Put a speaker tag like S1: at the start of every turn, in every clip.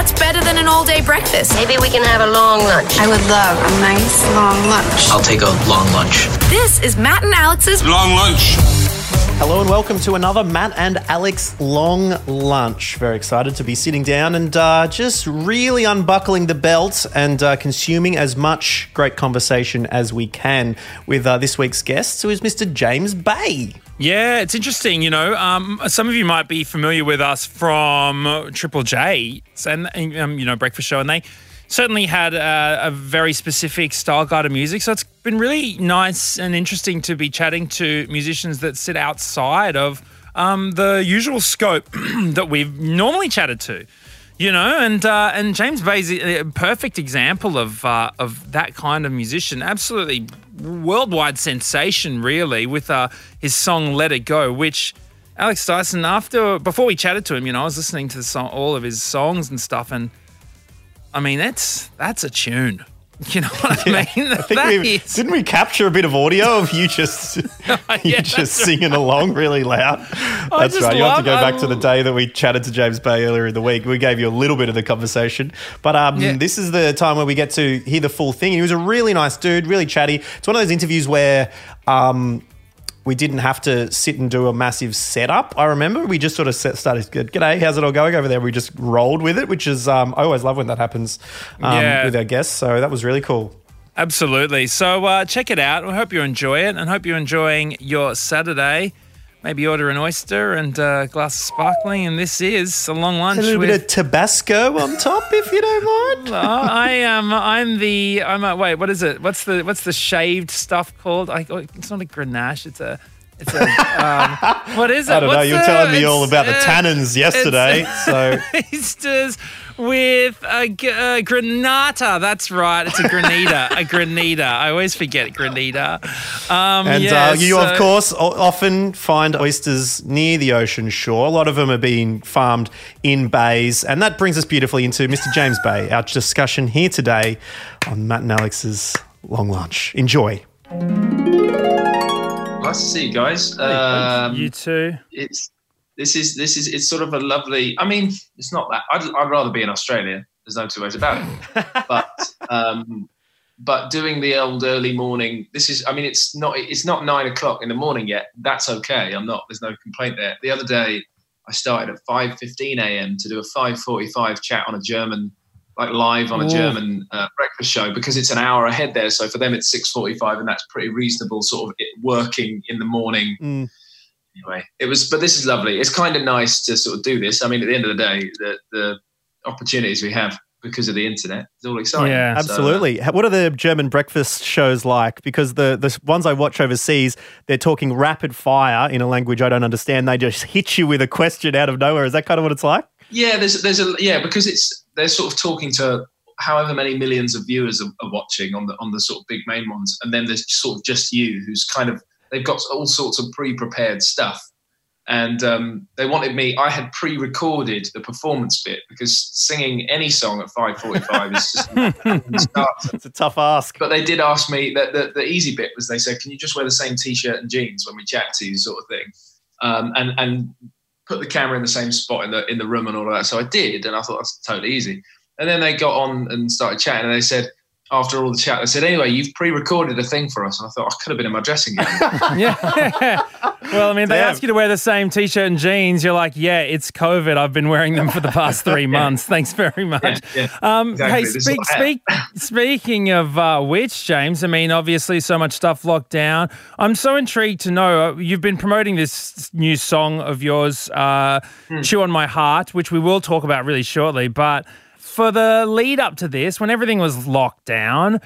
S1: What's better than an all day breakfast?
S2: Maybe we can have a long lunch.
S3: I would love a nice long lunch.
S4: I'll take a long lunch.
S1: This is Matt and Alex's
S5: Long lunch.
S6: Hello and welcome to another Matt and Alex long lunch. Very excited to be sitting down and uh, just really unbuckling the belt and uh, consuming as much great conversation as we can with uh, this week's guest, who is Mr. James Bay.
S7: Yeah, it's interesting. You know, um, some of you might be familiar with us from Triple J and um, you know Breakfast Show, and they certainly had a, a very specific style guide of music. So it's been really nice and interesting to be chatting to musicians that sit outside of um, the usual scope that we've normally chatted to. You know, and uh, and James Bay's a perfect example of uh, of that kind of musician. Absolutely worldwide sensation, really, with uh, his song "Let It Go," which Alex Dyson, after before we chatted to him, you know, I was listening to song, all of his songs and stuff, and I mean, that's that's a tune. You know what I mean?
S6: I think
S7: That
S6: we,
S7: is-
S6: didn't we capture a bit of audio of you just you
S7: Yeah,
S6: just
S7: that's
S6: singing along really loud? That's right. You have to go back to the day that we chatted to James Bay earlier in the week. We gave you a little bit of the conversation, but um,
S7: Yeah.
S6: this is the time where we get to hear the full thing. He was a really nice dude, really chatty. It's one of those interviews where. Um, we didn't have to sit and do a massive setup. I remember we just sort of set, started. Good G'day, how's it all going over there? We just rolled with it, which is um, I always love when that happens um,
S7: Yeah.
S6: with our guests. So that was really cool.
S7: Absolutely. So uh, check it out. I hope you enjoy it and hope you're enjoying your Saturday. Maybe order an oyster and a glass of sparkling. And this is a long lunch
S6: A little
S7: with.
S6: bit of Tabasco on top, if you don't mind.
S7: I am. I'm the. I'm. A, wait. What is it? What's the What's the shaved stuff called? I, oh, it's not a Grenache. It's a. It's a. Um, what is it?
S6: I don't know. You were
S7: the-
S6: telling me all about the tannins yesterday. So
S7: oysters with a, g- a granata. That's right. It's a granita. a granita. I always forget granita. Um,
S6: and
S7: yeah,
S6: uh, you,
S7: so-
S6: of course, o- often find oysters near the ocean shore. A lot of them are being farmed in bays, and that brings us beautifully into Mr. James Bay, our discussion here today on Matt and Alex's long lunch. Enjoy.
S5: Nice to see you guys. Um,
S7: you too.
S5: it's this is this is it's sort of a lovely. I mean, it's not that. I'd, I'd rather be in Australia. There's no two ways about it. but um, but doing the old early morning. This is. I mean, it's not. It's not nine o'clock in the morning yet. That's okay. I'm not. There's no complaint there. The other day, I started at five fifteen a.m. to do a five forty five chat on a German. Like live on a. German uh, breakfast show because it's an hour ahead there. So for them it's six forty-five, and that's pretty reasonable. Sort of working in the morning
S6: Mm.
S5: Anyway, it was, but this is lovely. It's kind of nice to sort of do this. I mean, at the end of the day, the, the opportunities we have because of the internet is all exciting.
S7: Yeah.
S5: So, uh,
S6: Absolutely. What are the German breakfast shows like? Because the, the ones I watch overseas, they're talking rapid fire in a language I don't understand. They just hit you with a question out of nowhere. Is that kind of what it's like?
S5: yeah, there's, there's a, yeah, because it's, they're sort of talking to however many millions of viewers are, are watching on the, on the sort of big main ones. And then there's sort of just you who's kind of, they've got all sorts of pre-prepared stuff. And um, they wanted me. I had pre-recorded the performance bit because singing any song at 5:45 is just.
S6: It's a tough ask.
S5: But they did ask me that the, the easy bit was they said, "Can you just wear the same t-shirt and jeans when we chat to you?" sort of thing, um, and and put the camera in the same spot in the in the room and all of that. So I did, and I thought that's totally easy. And then they got on and started chatting, and they said. After all the chat, they said, "Anyway, you've pre-recorded a thing for us," and I thought I could have been in my dressing gown.
S7: Yeah. well, I mean, they
S6: Damn.
S7: ask you to wear the same t-shirt and jeans. You're like, yeah, it's COVID. I've been wearing them for the past three months. Thanks very much.
S5: Yeah, yeah.
S7: Um,
S5: Exactly.
S7: Hey, speak, speak, speaking of uh, which, James, I mean, obviously, so much stuff locked down. I'm so intrigued to know. Uh, you've been promoting this new song of yours, uh,
S5: Hmm.
S7: "Chew on My Heart," which we will talk about really shortly. But for the lead up to this, when everything was locked down,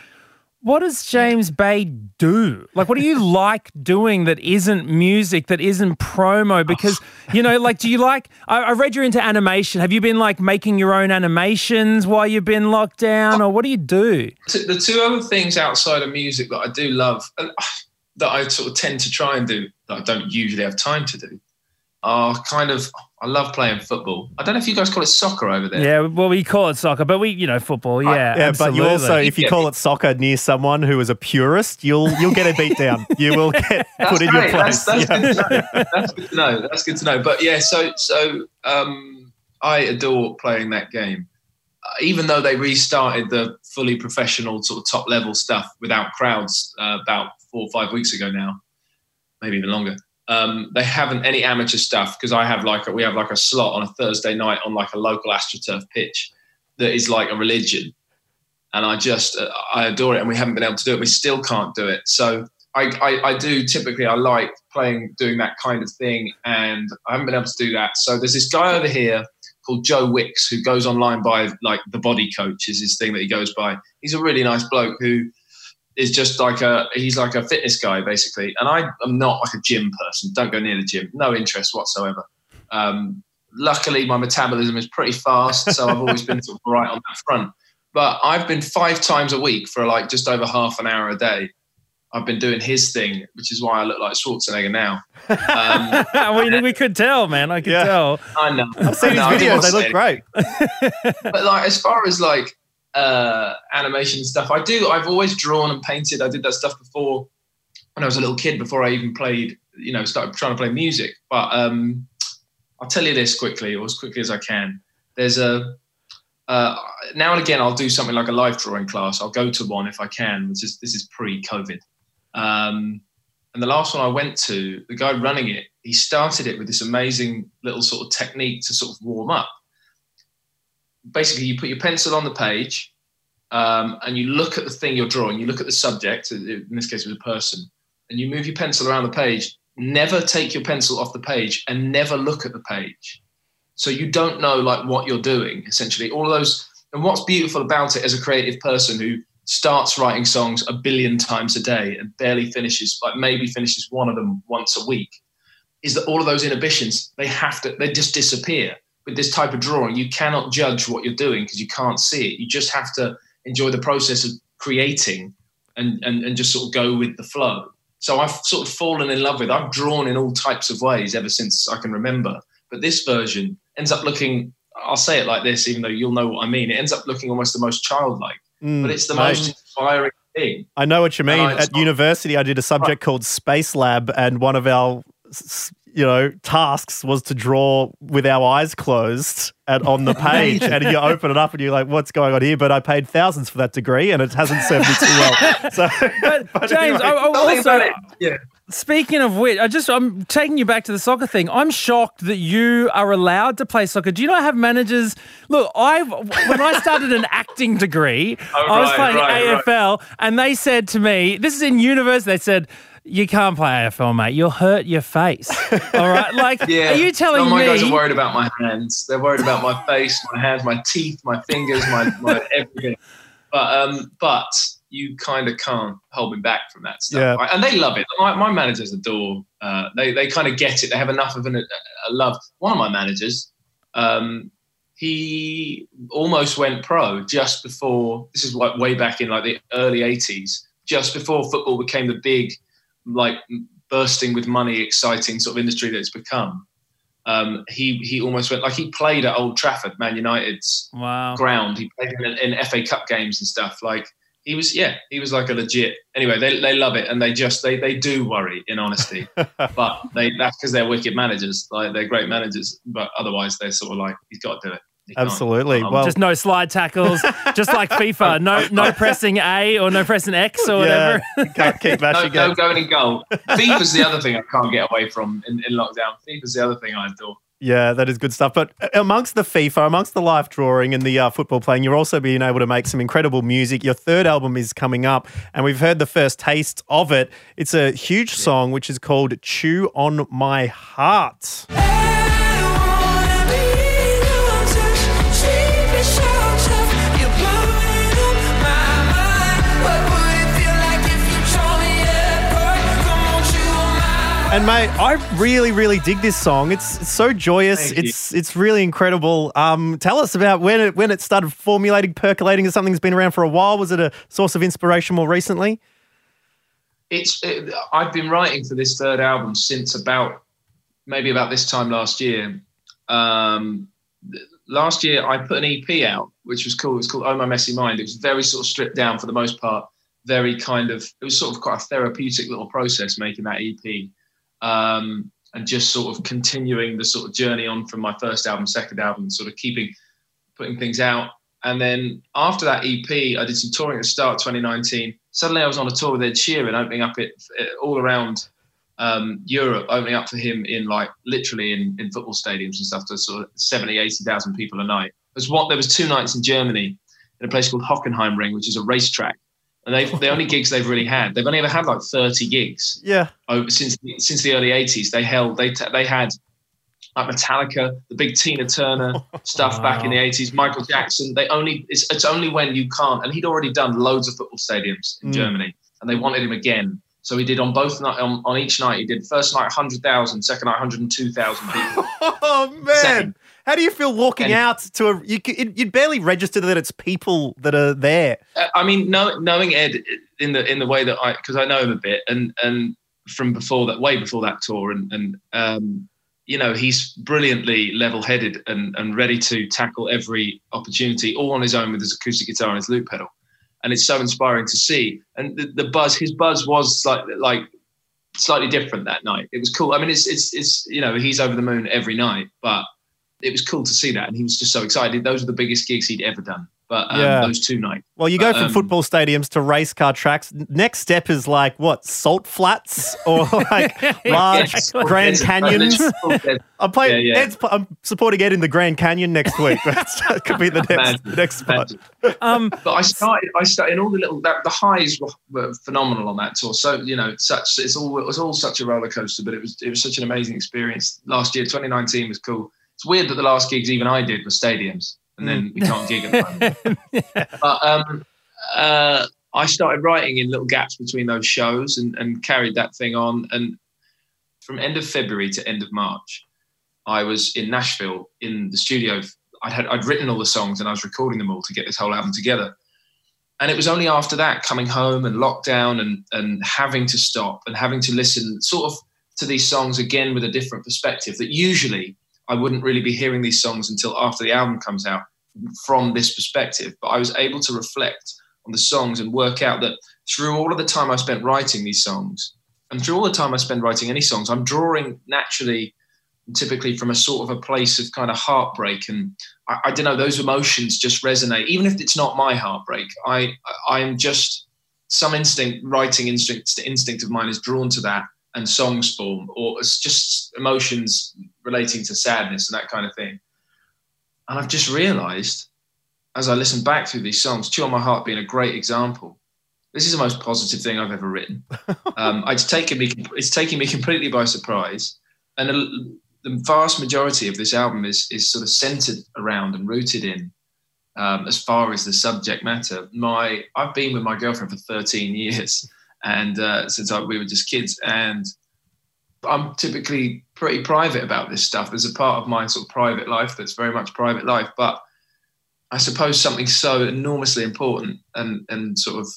S7: what does James Bay do? Like, what do you like doing that isn't music, that isn't promo? Because, you know, like, do you like, I, I read you're into animation. Have you been like making your own animations while you've been locked down, or what do you do?
S5: The two other things outside of music that I do love uh, that I sort of tend to try and do that I don't usually have time to do are kind of I love playing football. I don't know if you guys call it soccer over there.
S7: Yeah, well, we call it soccer, but we, you know, football. Yeah,
S6: Yeah, but you also, if you call it soccer near someone who is a purist, you'll you'll get a beat down. You will get
S5: That's
S6: put in your place.
S5: That's, that's,
S6: Yeah.
S5: good to know. that's good to know. That's good to know. But yeah, so so um, I adore playing that game, even though they restarted the fully professional sort of top level stuff without crowds uh, about four or five weeks ago now, maybe even longer. Um, they haven't any amateur stuff because I have like a, we have like a slot on a Thursday night on like a local astroturf pitch that is like a religion, and I just uh, I adore it, and we haven't been able to do it. We still can't do it. So I, I, I do typically I like playing doing that kind of thing, and I haven't been able to do that. So there's this guy over here called Joe Wicks who goes online by like the Body Coach is his thing that he goes by. He's a really nice bloke who is just like a he's like a fitness guy basically, and I am not like a gym person. Don't go near the gym. No interest whatsoever. Um, luckily, my metabolism is pretty fast, so I've always been sort of right on that front. But I've been five times a week for like just over half an hour a day. I've been doing his thing, which is why I look like Schwarzenegger now. Um,
S7: we, we could tell, man. I could
S6: Yeah.
S7: tell.
S5: I know.
S6: I've seen his
S5: I didn't
S6: videos; they look great.
S5: but like as far as like uh animation stuff. I do i've always drawn and painted. I did that stuff before when i was a little kid before i even played you know started trying to play music. But um i'll tell you this quickly or as quickly as i can. There's a uh, now and again i'll do something like a live drawing class. I'll go to one if i can which is this is pre-covid. Um and the last one i went to the guy running it he started it with this amazing little sort of technique to sort of warm up basically you put your pencil on the page um, and you look at the thing you're drawing. You look at the subject in this case it was a person and you move your pencil around the page. Never take your pencil off the page and never look at the page. So you don't know like what you're doing essentially. All those and what's beautiful about it as a creative person who starts writing songs a billion times a day and barely finishes like maybe finishes one of them once a week is that all of those inhibitions they have to they just disappear with this type of drawing, you cannot judge what you're doing because you can't see it. You just have to enjoy the process of creating and, and, and just sort of go with the flow. So I've sort of fallen in love with, I've drawn in all types of ways ever since I can remember. But this version ends up looking, I'll say it like this, even though you'll know what I mean, it ends up looking almost the most childlike,
S6: Mm,
S5: but it's the most inspiring thing.
S6: I know what you mean. At
S5: not.
S6: university, I did a subject called Space Lab, and one of our, s- you know, tasks was to draw with our eyes closed and on the page. and you open it up, and you're like, "What's going on here?" But I paid thousands for that degree, and it hasn't served me too well. So,
S7: But,
S6: but
S7: James,
S6: anyway.
S7: I, I also
S5: about yeah.
S7: speaking of which, I just I'm taking you back to the soccer thing. I'm shocked that you are allowed to play soccer. Do you not have managers? Look, I when I started an acting degree,
S5: Oh,
S7: I was
S5: right,
S7: playing
S5: right, right.
S7: AFL, and they said to me, "This is in university." They said. You can't play AFL, mate. You'll hurt your face. All right, like,
S5: Yeah.
S7: are you telling
S5: no, my
S7: me?
S5: guys are worried about my hands. They're worried about my face, my hands, my teeth, my fingers, my, my everything. But um, but you kind of can't hold me back from that stuff.
S6: Yeah.
S5: right? And they love it. My, my managers adore. Uh, they they kind of get it. They have enough of an, a, a love. One of my managers, um, he almost went pro just before. This is like way back in like the early '80s, just before football became the big, like bursting with money, exciting sort of industry that it's become. Um, he he almost went like he played at Old Trafford, Man United's
S7: wow.
S5: ground. He played in, in FA Cup games and stuff. Like he was, yeah, he was like a legit. Anyway, they, they love it and they just they they do worry in honesty, but they that's because they're wicked managers. Like they're great managers, but otherwise they're sort of like he's got to do it. He can't.
S6: Absolutely.
S5: Um,
S6: Well,
S7: Just no slide tackles, just like FIFA. No, no pressing A or no pressing X or
S6: yeah,
S7: whatever.
S6: can't keep
S5: No,
S6: mashing
S5: no
S6: it.
S5: going in goal. FIFA's the other thing I can't get away from in, in lockdown. FIFA's the other thing I adore.
S6: Yeah, that is good stuff. But amongst the FIFA, amongst the life drawing and the uh, football playing, you're also being able to make some incredible music. Your third album is coming up, and we've heard the first taste of it. It's a huge song which is called Chew on My Heart. And mate, I really, really dig this song. It's, it's so joyous.
S5: Thank you.
S6: It's it's really incredible. Um, tell us about when it when it started formulating, percolating as something that's been around for a while. Was it a source of inspiration more recently?
S5: it's it, I've been writing for this third album since about maybe about this time last year. Um, last year I put an EP out, which was cool. It was called Oh My Messy Mind. It was very sort of stripped down for the most part. Very kind of it was sort of quite a therapeutic little process making that EP. Um, and just sort of continuing the sort of journey on from my first album, second album, sort of keeping putting things out. And then after that EP, I did some touring at the start of 2019. Suddenly I was on a tour with Ed Sheeran, opening up it all around um, Europe, opening up for him in like literally in, in football stadiums and stuff to sort of 70, 80,000 people a night. What there was two nights in Germany in a place called Hockenheimring, which is a racetrack. And they've the only gigs they've really had. They've only ever had like 30 gigs.
S6: Yeah.
S5: Over, since since the early 80s. They held they they had like Metallica, the big Tina Turner stuff wow. back in the 80s, Michael Jackson. They only it's it's only when you can't, and he'd already done loads of football stadiums in mm. Germany, and they wanted him again. So he did on both night on, on each night. He did first night 100,000, second night 102,000 people.
S6: oh man. Second. How do you feel walking and, out to a? You, would barely register that it's people that are there.
S5: Uh, I mean, know, knowing Ed in the in the way that I, because I know him a bit, and and from before that, way before that tour, and and um, you know, he's brilliantly level-headed and, and ready to tackle every opportunity, all on his own with his acoustic guitar and his loop pedal. And it's so inspiring to see. And the, the buzz, his buzz was like like slightly different that night. It was cool. I mean, it's it's it's you know, he's over the moon every night, but it was cool to see that, and he was just so excited. Those were the biggest gigs he'd ever done. But um, yeah. those two nights.
S6: Well, you go from um, football stadiums to race car tracks. Next step is like what salt flats or like large yes. Grand Canyons. I'm playing. Yeah, yeah. I'm supporting Ed in the Grand Canyon next week. that could be the next next spot.
S5: Um, but I started. I started in all the little. That, the highs were, were, phenomenal on that tour. So you know, such it's all it was all such a roller coaster. But it was it was such an amazing experience. Last year, 2019 was cool. It's weird that the last gigs even I did were stadiums and then we can't gig at the moment. But um, uh, I started writing in little gaps between those shows and, and carried that thing on. And from end of February to end of March, I was in Nashville in the studio. I'd, had, I'd written all the songs and I was recording them all to get this whole album together. And it was only after that, coming home and lockdown and, and having to stop and having to listen sort of to these songs again with a different perspective that usually I wouldn't really be hearing these songs until after the album comes out from this perspective. But I was able to reflect on the songs and work out that through all of the time I spent writing these songs, and through all the time I spend writing any songs, I'm drawing naturally, typically from a sort of a place of kind of heartbreak, and I, I don't know those emotions just resonate, even if it's not my heartbreak. I I am just some instinct, writing instinct, instinct of mine is drawn to that, and songs form, or it's just emotions relating to sadness and that kind of thing. And I've just realized as I listen back through these songs, Chew on My Heart being a great example. This is the most positive thing I've ever written. Um, it's taken me it's taken me completely by surprise, and the vast majority of this album is is sort of centered around and rooted in, um, as far as the subject matter. My I've been with my girlfriend for 13 years, and uh, since I, we were just kids, and I'm typically pretty private about this stuff. There's a part of my sort of private life that's very much private life, but I suppose something so enormously important and and sort of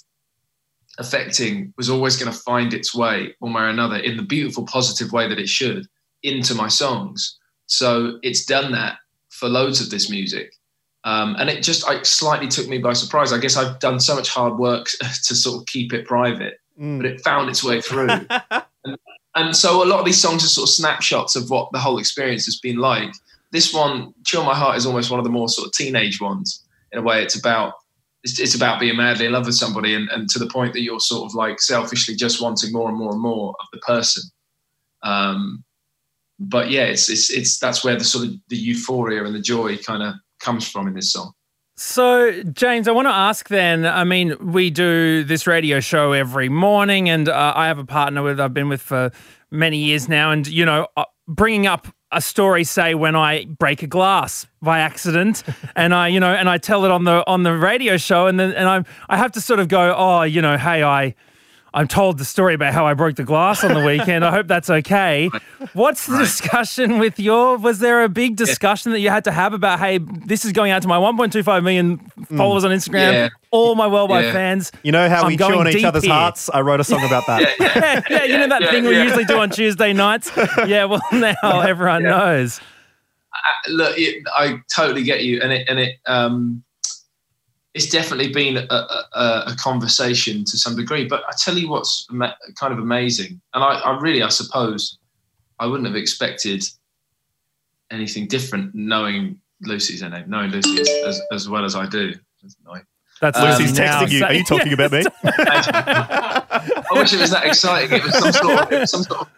S5: affecting was always going to find its way one way or another in the beautiful positive way that it should into my songs. So it's done that for loads of this music. Um, and it just slightly took me by surprise. I guess I've done so much hard work to sort of keep it private, mm. but it found its way through. and, and so a lot of these songs are sort of snapshots of what the whole experience has been like. This one, "Chew on My Heart," is almost one of the more sort of teenage ones. In a way, it's about it's, it's about being madly in love with somebody, and, and to the point that you're sort of like selfishly just wanting more and more and more of the person. Um, but yeah, it's it's it's that's where the sort of the euphoria and the joy kind of comes from in this song.
S7: So, James, I want to ask then. I mean, we do this radio show every morning, and uh, I have a partner with I've been with for many years now, and you know, uh, bringing up a story, say when I break a glass by accident, and I, you know, and I tell it on the on the radio show, and then and I'm I have to sort of go, oh, you know, hey, I I'm told the story about how I broke the glass on the weekend. I hope that's okay. What's the discussion with your? Was there a big discussion that you had to have about, hey, this is going out to my 1.25 million followers on Instagram, yeah. all my worldwide yeah. fans.
S6: You know how I'm we chew on each other's here. hearts? I wrote a song about that.
S7: yeah, yeah, you know that thing we usually do on Tuesday nights? Yeah, well, now everyone knows.
S5: Uh, look, it, I totally get you. And it, and it, um, it's definitely been a, a, a, conversation to some degree. But I tell you what's kind of amazing, and I, I, really, I suppose, I wouldn't have expected anything different, knowing Lucy's her name. Knowing Lucy as, as, as well as I do. That's.
S7: That's
S5: Um,
S6: Lucy's texting you. Are you talking about me?
S5: I wish it was that exciting. It was some sort of, it was some sort of,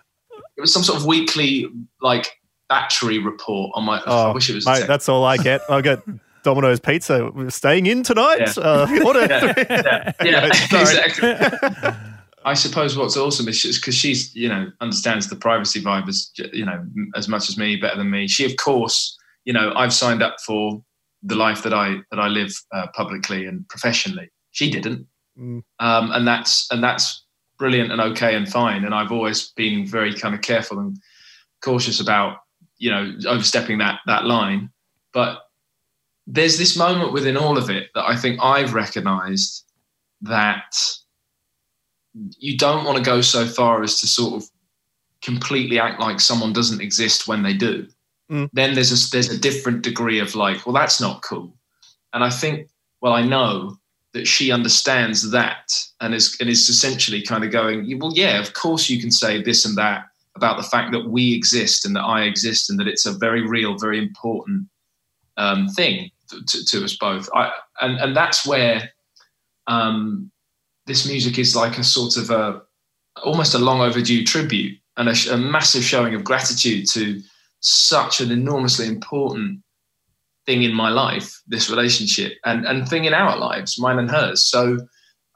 S5: it was some sort of weekly like battery report on my. I wish it was.
S6: Oh, mate, that's all I get. I get Domino's pizza. We're staying in tonight.
S5: Yeah.
S6: Uh, order.
S5: yeah, yeah,
S6: Sorry.
S5: exactly. I suppose what's awesome is because she's, you know, understands the privacy vibe as, you know, as much as me, better than me. She, of course, you know, I've signed up for the life that I that I live uh, publicly and professionally. She didn't,
S6: Mm.
S5: um, and that's and that's brilliant and okay and fine. And I've always been very kind of careful and cautious about, you know, overstepping that that line. But there's this moment within all of it that I think I've recognised that you don't want to go so far as to sort of completely act like someone doesn't exist when they do.
S6: Mm.
S5: Then there's a there's a different degree of like, well, that's not cool. And I think, well, I know that she understands that and is and is essentially kind of going, well, yeah, of course you can say this and that about the fact that we exist and that I exist and that it's a very real, very important um, thing to, to, us both. I, and and that's where um, this music is like a sort of a almost a long overdue tribute and a, a massive showing of gratitude to such an enormously important thing in my life, this relationship, and and thing in our lives, mine and hers. So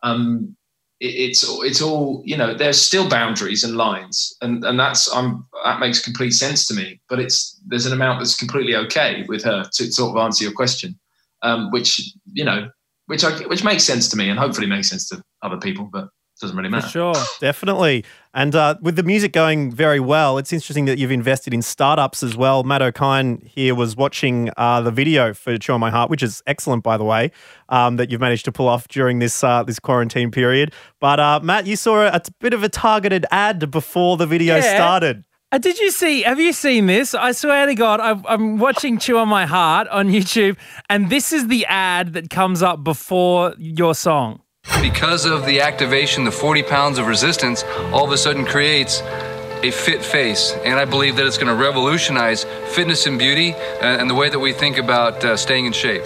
S5: um, it's it's all you know. There's still boundaries and lines, and and that's I'm that makes complete sense to me. But it's there's an amount that's completely okay with her to sort of answer your question, um, which you know, which I which makes sense to me, and hopefully makes sense to other people, but doesn't really
S7: For sure.
S6: Definitely. And uh, with the music going very well, it's interesting that you've invested in startups as well. Matt O'Kine here was watching uh, the video for Chew on My Heart, which is excellent, by the way, um, that you've managed to pull off during this uh, this quarantine period. But uh, Matt, you saw a, a bit of a targeted ad before the video
S7: Yeah.
S6: started.
S7: Uh, did you see? Have you seen this? I swear to God, I'm, I'm watching Chew on My Heart on YouTube, and this is the ad that comes up before your song.
S2: Because of the activation, the 40 pounds of resistance all of a sudden creates a fit face. And I believe that it's going to revolutionize fitness and beauty uh, and the way that we think about uh, staying in shape.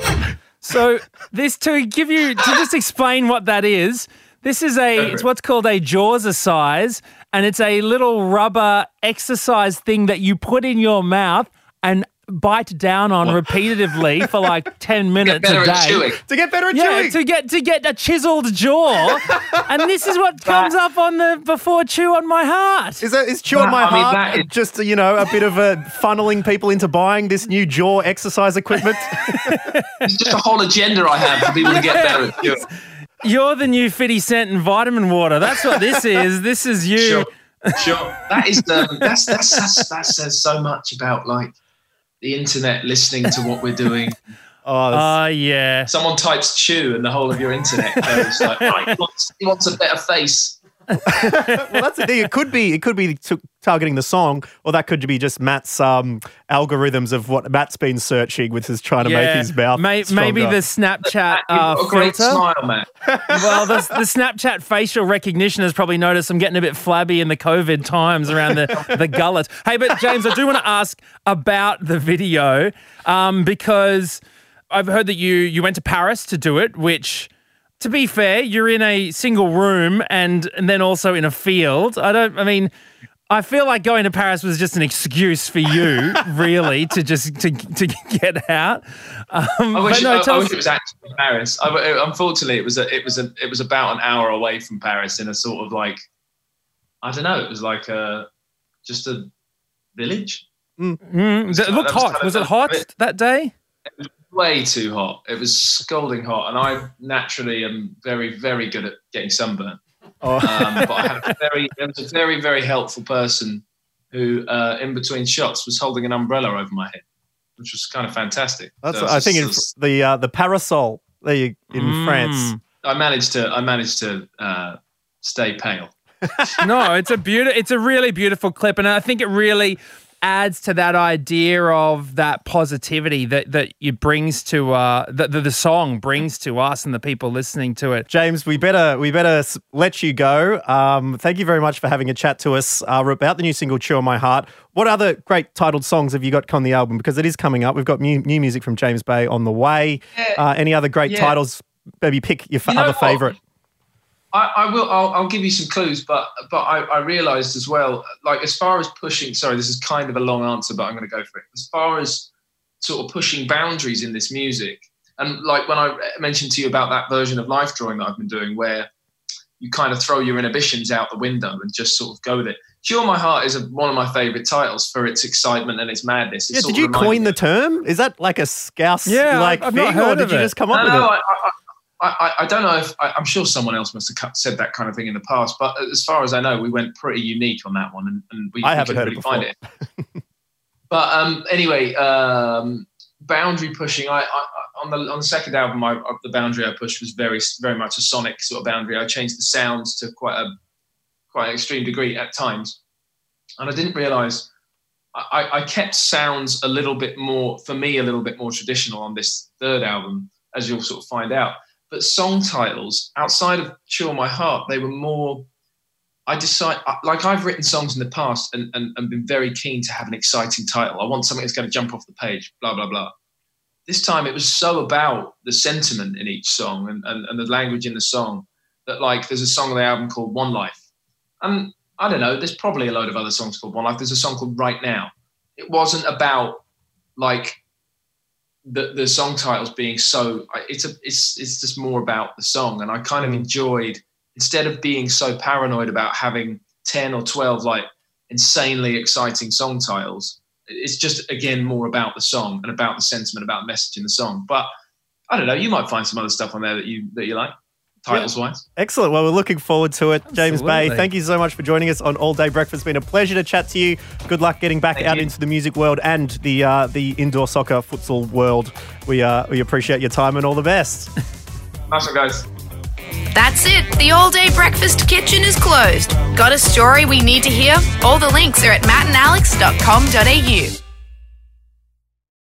S7: So this to give you to just explain what that is. This is a it's what's called a Jawzrsize, and it's a little rubber exercise thing that you put in your mouth and bite down on repetitively for like ten minutes
S5: Better
S7: a day.
S5: at chewing.
S6: To get better at
S7: Yeah,
S6: chewing.
S7: to get to get a chiseled jaw, and this is what comes up on the before chew on my heart.
S6: Is that is Chew on My
S5: I mean,
S6: Heart
S5: that is-
S6: just, you know, a bit of a funneling people into buying this new jaw exercise equipment?
S5: It's just a whole agenda I have for people to get better at chewing.
S7: You're the new Fifty Cent and vitamin water. That's what this is. This is you.
S5: Sure, sure. That is um, that's, that's that's that says so much about like the internet listening to what we're doing.
S6: Oh, that's-
S7: Oh yeah.
S5: Someone types "chew" and the whole of your internet goes like, right, he wants, he wants a better face.
S6: well, that's the thing. It could be it could be t- targeting the song, or that could be just Matt's um, algorithms of what Matt's been searching with his trying to make his mouth.
S7: May- maybe the Snapchat uh,
S5: got a great
S7: filter.
S5: smile, Matt.
S7: well, the, the Snapchat facial recognition has probably noticed I'm getting a bit flabby in the COVID times around the, the gullet. Hey, but James, I do want to ask about the video um, because I've heard that you you went to Paris to do it, which. To be fair, you're in a single room and and then also in a field. I don't. I mean, I feel like going to Paris was just an excuse for you, really, to just to to get out. Um,
S5: I wish,
S7: no,
S5: I, I wish it was actually Paris. I, I- unfortunately, it was a, it was a, it was about an hour away from Paris in a sort of like, I don't know. It was like a just a village.
S7: Mm,
S5: was
S7: it
S5: kind-
S7: looked hot. Was it hot that day?
S5: Way too hot. It was scalding hot, and I naturally am very, very good at getting sunburnt.
S6: Oh.
S5: Um, but I had a very, there was a very, very helpful person who, uh, in between shots, was holding an umbrella over my head, which was kind of fantastic.
S6: That's
S5: So
S6: I
S5: it's
S6: think in the uh, the parasol there you, in
S7: Mm.
S6: France.
S5: I managed to, I managed to uh, stay pale.
S7: no, it's a beautiful. It's a really beautiful clip, and I think it really adds to that idea of that positivity that that it brings to uh that the, the song brings to us and the people listening to it.
S6: James, we better we better let you go. Um, thank you very much for having a chat to us uh, about the new single "Chew on My Heart." What other great titled songs have you got on the album? Because it is coming up. We've got new, new music from James Bay on the way.
S5: Yeah.
S6: Uh, any other great
S5: Yeah.
S6: titles? Maybe pick your f-
S5: You know
S6: other
S5: what?
S6: favorite.
S5: I, I will. I'll, I'll give you some clues, but but I, I realised as well. Like as far as pushing. Sorry, this is kind of a long answer, but I'm going to go for it. As far as sort of pushing boundaries in this music, and like when I mentioned to you about that version of life drawing that I've been doing, where you kind of throw your inhibitions out the window and just sort of go with it. Chew on My Heart is a, one of my favourite titles for its excitement and its madness. It
S6: Yeah, did you coin
S5: me
S6: the term? Is that like a scouse
S7: Yeah,
S6: like
S7: I've
S6: thing,
S7: not
S6: or
S7: heard
S6: did
S7: of
S6: you
S7: it.
S6: just come up
S5: No,
S6: with
S5: no,
S6: it?
S5: I, I, I, I- I don't know if I, I'm sure someone else must have said that kind of thing in the past, but as far as I know, we went pretty unique on that one, and, and we,
S6: I haven't heard it
S5: really find it. but um, anyway, um, boundary pushing. I, I on the on the second album, I, I- the boundary I pushed was very very much a sonic sort of boundary. I changed the sounds to quite a quite an extreme degree at times, and I didn't realise. I, I kept sounds a little bit more, for me, a little bit more traditional on this third album, as you'll sort of find out. But song titles outside of Chew on My Heart, they were more. I decide, like I've written songs in the past and, and, and been very keen to have an exciting title. I want something that's going to jump off the page, blah, blah, blah. This time it was so about the sentiment in each song and, and, and the language in the song that, like, there's a song on the album called One Life. And I don't know, there's probably a load of other songs called One Life. There's a song called Right Now. It wasn't about, like, the, the song titles being so it's a it's it's just more about the song. And i kind of mm. enjoyed instead of being so paranoid about having 10 or 12 like insanely exciting song titles it's just again more about the song and about the sentiment about the message in the song. But i don't know you might find some other stuff on there that you that you like titles wise
S6: Excellent. Well, we're looking forward to it. James Bay, thank you so much for joining us on All Day Breakfast. It's been a pleasure to chat to you. Good luck getting back
S5: Thank
S6: out
S5: you.
S6: into the music world and the uh, the indoor soccer futsal world. We uh, we appreciate your time and all the best.
S5: nice one guys
S1: That's it. The all day breakfast kitchen is closed. Got a story we need to hear? All the links are at mattandalex.com.au.